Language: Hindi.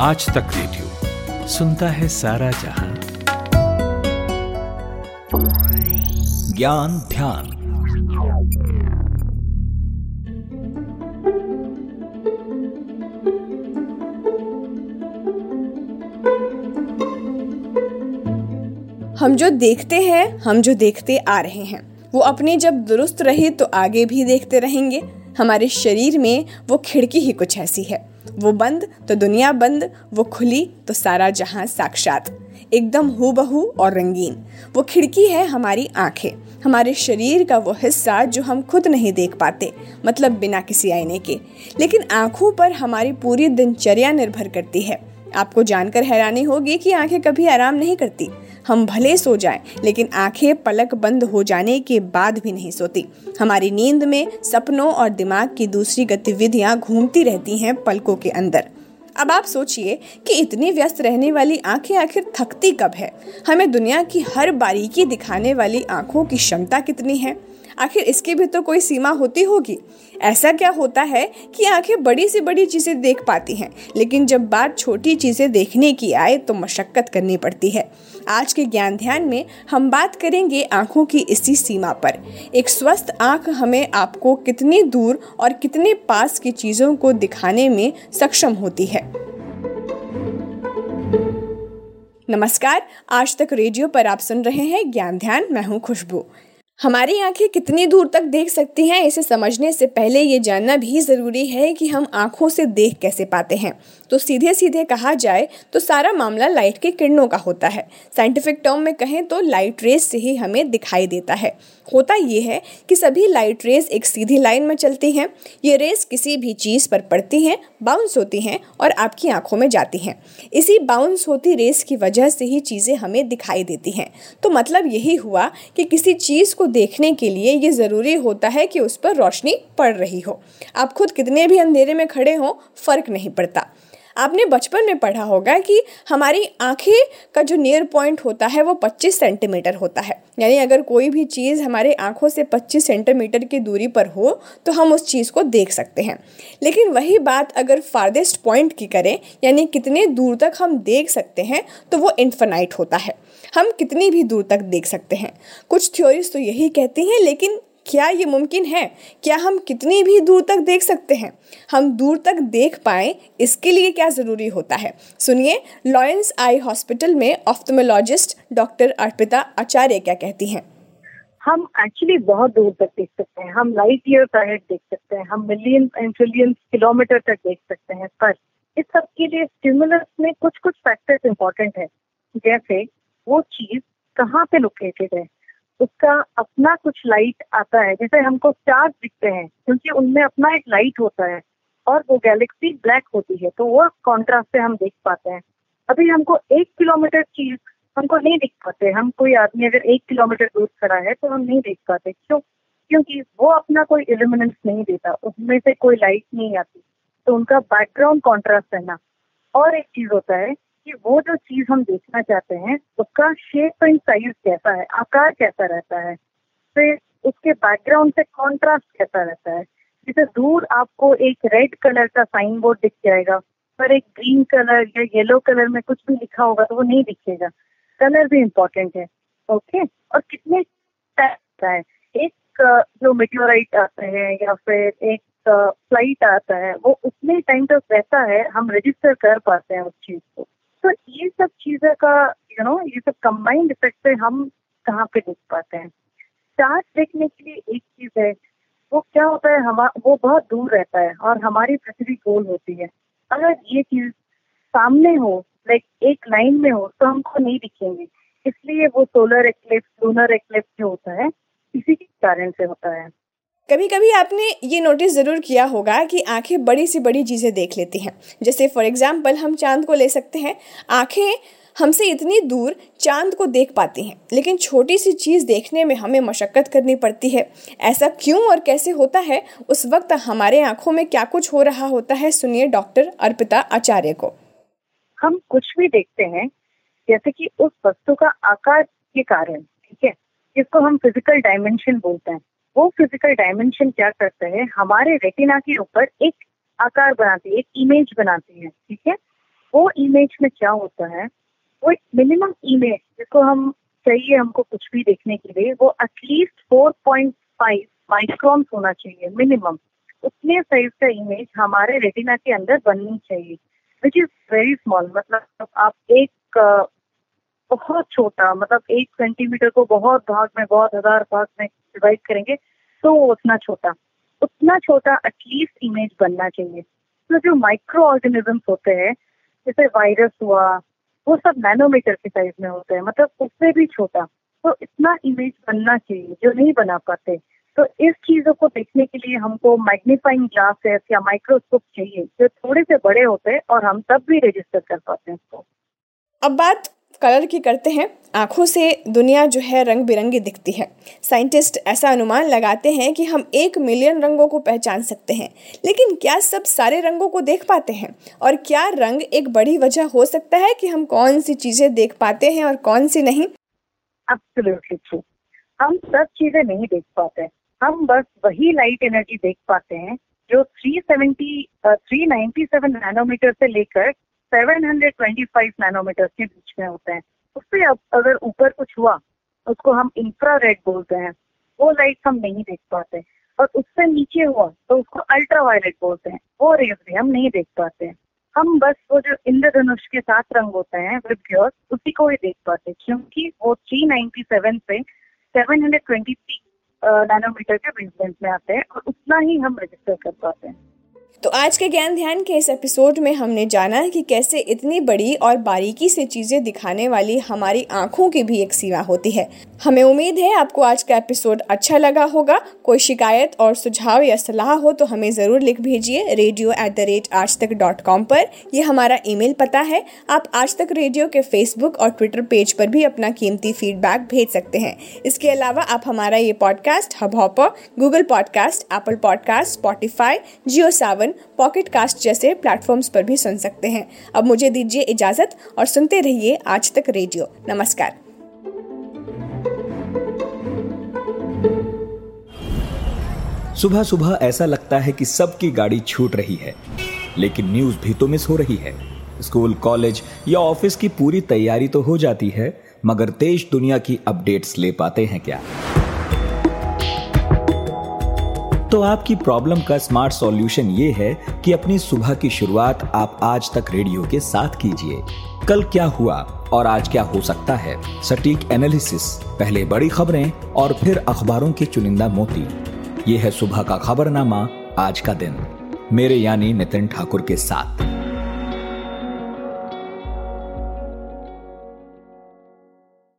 आज तक रेडियो सुनता है सारा जहाँ। ज्ञान ध्यान। हम जो देखते हैं, हम जो देखते आ रहे हैं, वो अपने जब दुरुस्त रहे तो आगे भी देखते रहेंगे। हमारे शरीर में वो खिड़की ही कुछ ऐसी है। वो बंद तो दुनिया बंद, वो खुली तो सारा जहाँ साक्षात। एकदम हूबहू और रंगीन। वो खिड़की है हमारी आँखें। हमारे शरीर का वो हिस्सा जो हम खुद नहीं देख पाते मतलब बिना किसी आईने के। लेकिन आँखों पर हमारी पूरी दिनचर्या निर्भर करती है। आपको जानकर हैरानी होगी कि आँखें कभी आराम नहीं करती। हम भले सो जाएँ, लेकिन आँखें पलक बंद हो जाने के बाद भी नहीं सोती। हमारी नींद में सपनों और दिमाग की दूसरी गतिविधियाँ घूमती रहती हैं पलकों के अंदर। अब आप सोचिए कि इतनी व्यस्त रहने वाली आँखें आखिर थकती कब है? हमें दुनिया की हर बारीकी दिखाने वाली आँखों की क्षमता कितनी है? आखिर इसकी भी तो कोई सीमा होती होगी। ऐसा क्या होता है कि आँखें बड़ी से बड़ी चीज़ें देख पाती हैं, लेकिन जब बात छोटी चीज़ें देखने की आए तो मशक्क़त करनी पड़ती है। आज के ज्ञान ध्यान में हम बात करेंगे आँखों की इसी सीमा पर। एक स्वस्थ आँख हमें आपको कितनी दूर और कितने पास की चीज़ों को दिखाने में सक्षम होती है। नमस्कार, आज तक रेडियो पर आप सुन रहे हैं ज्ञान ध्यान, मैं हूँ खुशबू। हमारी आँखें कितनी दूर तक देख सकती हैं, इसे समझने से पहले ये जानना भी ज़रूरी है कि हम आँखों से देख कैसे पाते हैं। तो सीधे सीधे कहा जाए तो सारा मामला लाइट के किरणों का होता है। साइंटिफिक टर्म में कहें तो लाइट रेस से ही हमें दिखाई देता है। होता ये है कि सभी लाइट रेस एक सीधी लाइन में चलती हैं। ये रेस किसी भी चीज़ पर पड़ती हैं बाउंस होती हैं और आपकी आँखों में जाती हैं। इसी बाउंस होती रेस की वजह से ही चीज़ें हमें दिखाई देती हैं। तो मतलब यही हुआ कि किसी चीज़ को देखने के लिए ये ज़रूरी होता है कि उस पर रोशनी पड़ रही हो। आप खुद कितने भी अंधेरे में खड़े हों, फ़र्क नहीं पड़ता। आपने बचपन में पढ़ा होगा कि हमारी आँखें का जो नियर पॉइंट होता है वो 25 सेंटीमीटर होता है। यानी अगर कोई भी चीज़ हमारे आँखों से 25 सेंटीमीटर की दूरी पर हो तो हम उस चीज़ को देख सकते हैं। लेकिन वही बात अगर फारदेस्ट पॉइंट की करें, यानी कितने दूर तक हम देख सकते हैं तो वो इन्फेनाइट होता है। हम कितनी भी दूर तक देख सकते हैं। कुछ थ्योरीज तो यही कहती हैं, लेकिन क्या ये मुमकिन है? क्या हम कितनी भी दूर तक देख सकते हैं? हम दूर तक देख पाए, इसके लिए क्या ज़रूरी होता है? सुनिए लॉयंस आई हॉस्पिटल में ऑफ्थमोलॉजिस्ट डॉक्टर अर्पिता आचार्य क्या कहती हैं? हम एक्चुअली बहुत दूर तक देख सकते हैं। हम लाइट ईयर अहेड देख सकते हैं। हम मिलियन एंड ट्रिलियन किलोमीटर तक देख सकते हैं। पर इस सब के लिए स्टिमुलस में कुछ कुछ फैक्टर्स इंपॉर्टेंट है। जैसे वो चीज़ कहाँ पे लोकेटेड है? उसका अपना कुछ लाइट आता है, जैसे हमको स्टार्स दिखते हैं, क्योंकि उनमें अपना एक लाइट होता है और वो गैलेक्सी ब्लैक होती है तो वो कॉन्ट्रास्ट से हम देख पाते हैं। अभी हमको एक किलोमीटर चीज़ हमको नहीं दिख पाते, हम कोई आदमी अगर एक किलोमीटर दूर खड़ा है तो हम नहीं देख पाते, क्यों? क्योंकि वो अपना कोई इल्यूमिनेंस नहीं देता, उसमें से कोई लाइट नहीं आती तो उनका बैकग्राउंड कॉन्ट्रास्ट है ना। और एक चीज़ होता है कि वो जो चीज़ हम देखना चाहते हैं, उसका शेप एंड साइज़ कैसा है, आकार कैसा रहता है, फिर उसके बैकग्राउंड से कॉन्ट्रास्ट कैसा रहता है, जैसे दूर आपको एक रेड कलर का साइन बोर्ड दिख जाएगा, पर एक ग्रीन कलर या येलो कलर में कुछ भी लिखा होगा तो वो नहीं दिखेगा। कलर भी इम्पोर्टेंट है ओके और कितने है? एक जो मेट्योराइट आते हैं या फिर एक फ़्लाइट आता है, वो उतने टाइम तक रहता है, हम रजिस्टर कर पाते हैं उस चीज़ को। तो ये सब चीज़ें का यू नो ये सब कंबाइंड इफ़ेक्ट से हम कहाँ पे देख पाते हैं? चार्ट देखने के लिए एक चीज़ है, वो क्या होता है, हम, वो बहुत दूर रहता है और हमारी पृथ्वी गोल होती है। अगर ये चीज़ सामने हो लाइक एक लाइन में हो तो हमको नहीं दिखेंगे। इसलिए वो सोलर एक्लिप्स लूनर एक्लिप्स जो होता है, इसी के कारण से होता है। कभी कभी आपने ये नोटिस ज़रूर किया होगा कि आँखें बड़ी सी बड़ी चीज़ें देख लेती हैं। जैसे फॉर एग्जांपल हम चाँद को ले सकते हैं। आँखें हमसे इतनी दूर चाँद को देख पाती हैं, लेकिन छोटी सी चीज़ देखने में हमें मशक्क़त करनी पड़ती है। ऐसा क्यों और कैसे होता है? उस वक्त हमारे आँखों में क्या कुछ हो रहा होता है? सुनिए डॉक्टर अर्पिता आचार्य को। हम कुछ भी देखते हैं, जैसे कि उस वस्तु का आकार के कारण, ठीक है? जिसको हम फ़िज़िकल डायमेंशन बोलते हैं। वो फ़िज़िकल डायमेंशन क्या करते हैं? हमारे रेटिना के ऊपर एक आकार बनाती है, एक इमेज बनाती है, ठीक है? वो इमेज में क्या होता है? वो एक मिनिमम इमेज जिसको हम चाहिए हमको कुछ भी देखने के लिए, वो at least four point five micron होना चाहिए मिनिमम उतने साइज़ का इमेज हमारे रेटिना के अंदर बननी चाहिए विच इज़ वेरी स्मॉल मतलब आप एक बहुत छोटा मतलब एक सेंटीमीटर को बहुत भाग में, बहुत हज़ार भाग में डिवाइड करेंगे तो उतना छोटा। उतना छोटा एटलीस्ट इमेज बनना चाहिए। तो जो माइक्रो ऑर्गेनिजम्स होते हैं, जैसे वायरस हुआ, वो सब नैनोमीटर के साइज़ में होते हैं मतलब उससे भी छोटा। तो इतना इमेज बनना चाहिए, जो नहीं बना पाते। तो इस चीज़ों को देखने के लिए हमको मैग्नीफाइंग ग्लासेस या माइक्रोस्कोप चाहिए, जो थोड़े से बड़े होते हैं और हम तब भी रजिस्टर कर पाते हैं इसको अब बात कलर की करते हैं, आँखों से दुनिया जो है रंग बिरंगी दिखती है। साइंटिस्ट ऐसा अनुमान लगाते हैं कि हम एक मिलियन रंगों को पहचान सकते हैं, लेकिन क्या सब सारे रंगों को देख पाते हैं? और क्या रंग एक बड़ी वजह हो सकता है कि हम कौन सी चीज़ें देख पाते हैं और कौन सी नहीं हम सब चीज़ें नहीं देख पाते हम बस वही लाइट एनर्जी देख पाते हैं, जो 370 397 नैनोमीटर से लेकर 725 नैनोमीटर के बीच में होते हैं। उससे अब अगर ऊपर कुछ हुआ, उसको हम इंफ्रारेड बोलते हैं। वो लाइट हम नहीं देख पाते। और उससे नीचे हुआ तो उसको अल्ट्रा वायलेट बोलते हैं। वो रेज भी हम नहीं देख पाते हैं। हम बस वो जो इंद्रधनुष के सात रंग होते हैं विब्योर उसी को ही देख पाते क्योंकि वो 397 से 723 नैनोमीटर के बेसमेंट में आते हैं और उतना ही हम रजिस्टर कर पाते हैं। तो आज के ज्ञान ध्यान के इस एपिसोड में हमने जाना कि कैसे इतनी बड़ी और बारीकी से चीज़ें दिखाने वाली हमारी आँखों की भी एक सीमा होती है। हमें उम्मीद है आपको आज का एपिसोड अच्छा लगा होगा। कोई शिकायत और सुझाव या सलाह हो तो हमें ज़रूर लिख भेजिए रेडियो एट द रेट आज तक डॉट कॉम पर। यह हमारा ईमेल पता है। आप आज तक रेडियो के फेसबुक और ट्विटर पेज पर भी अपना कीमती फीडबैक भेज सकते हैं। इसके अलावा आप हमारा ये podcast Hubhopper Google podcast Apple podcast Spotify Jio Saavn seven pocket cast जैसे प्लेटफॉर्म्स पर भी सुन सकते हैं। अब मुझे दीजिए इजाज़त और सुनते रहिए आज तक रेडियो। नमस्कार। सुबह सुबह ऐसा लगता है कि सबकी गाड़ी छूट रही है, लेकिन न्यूज़ भी तो मिस हो रही है। स्कूल कॉलेज या ऑफ़िस की पूरी तैयारी तो हो जाती है, मगर देश दुनिया की अपडेट्स ले पाते हैं क्या? तो आपकी प्रॉब्लम का स्मार्ट सॉल्यूशन ये है कि अपनी सुबह की शुरुआत आप आज तक रेडियो के साथ कीजिए। कल क्या हुआ और आज क्या हो सकता है? सटीक एनालिसिस पहले बड़ी खबरें और फिर अखबारों के चुनिंदा मोती। ये है सुबह का खबरनामा आज का दिन। मेरे यानी नितिन ठाकुर के साथ।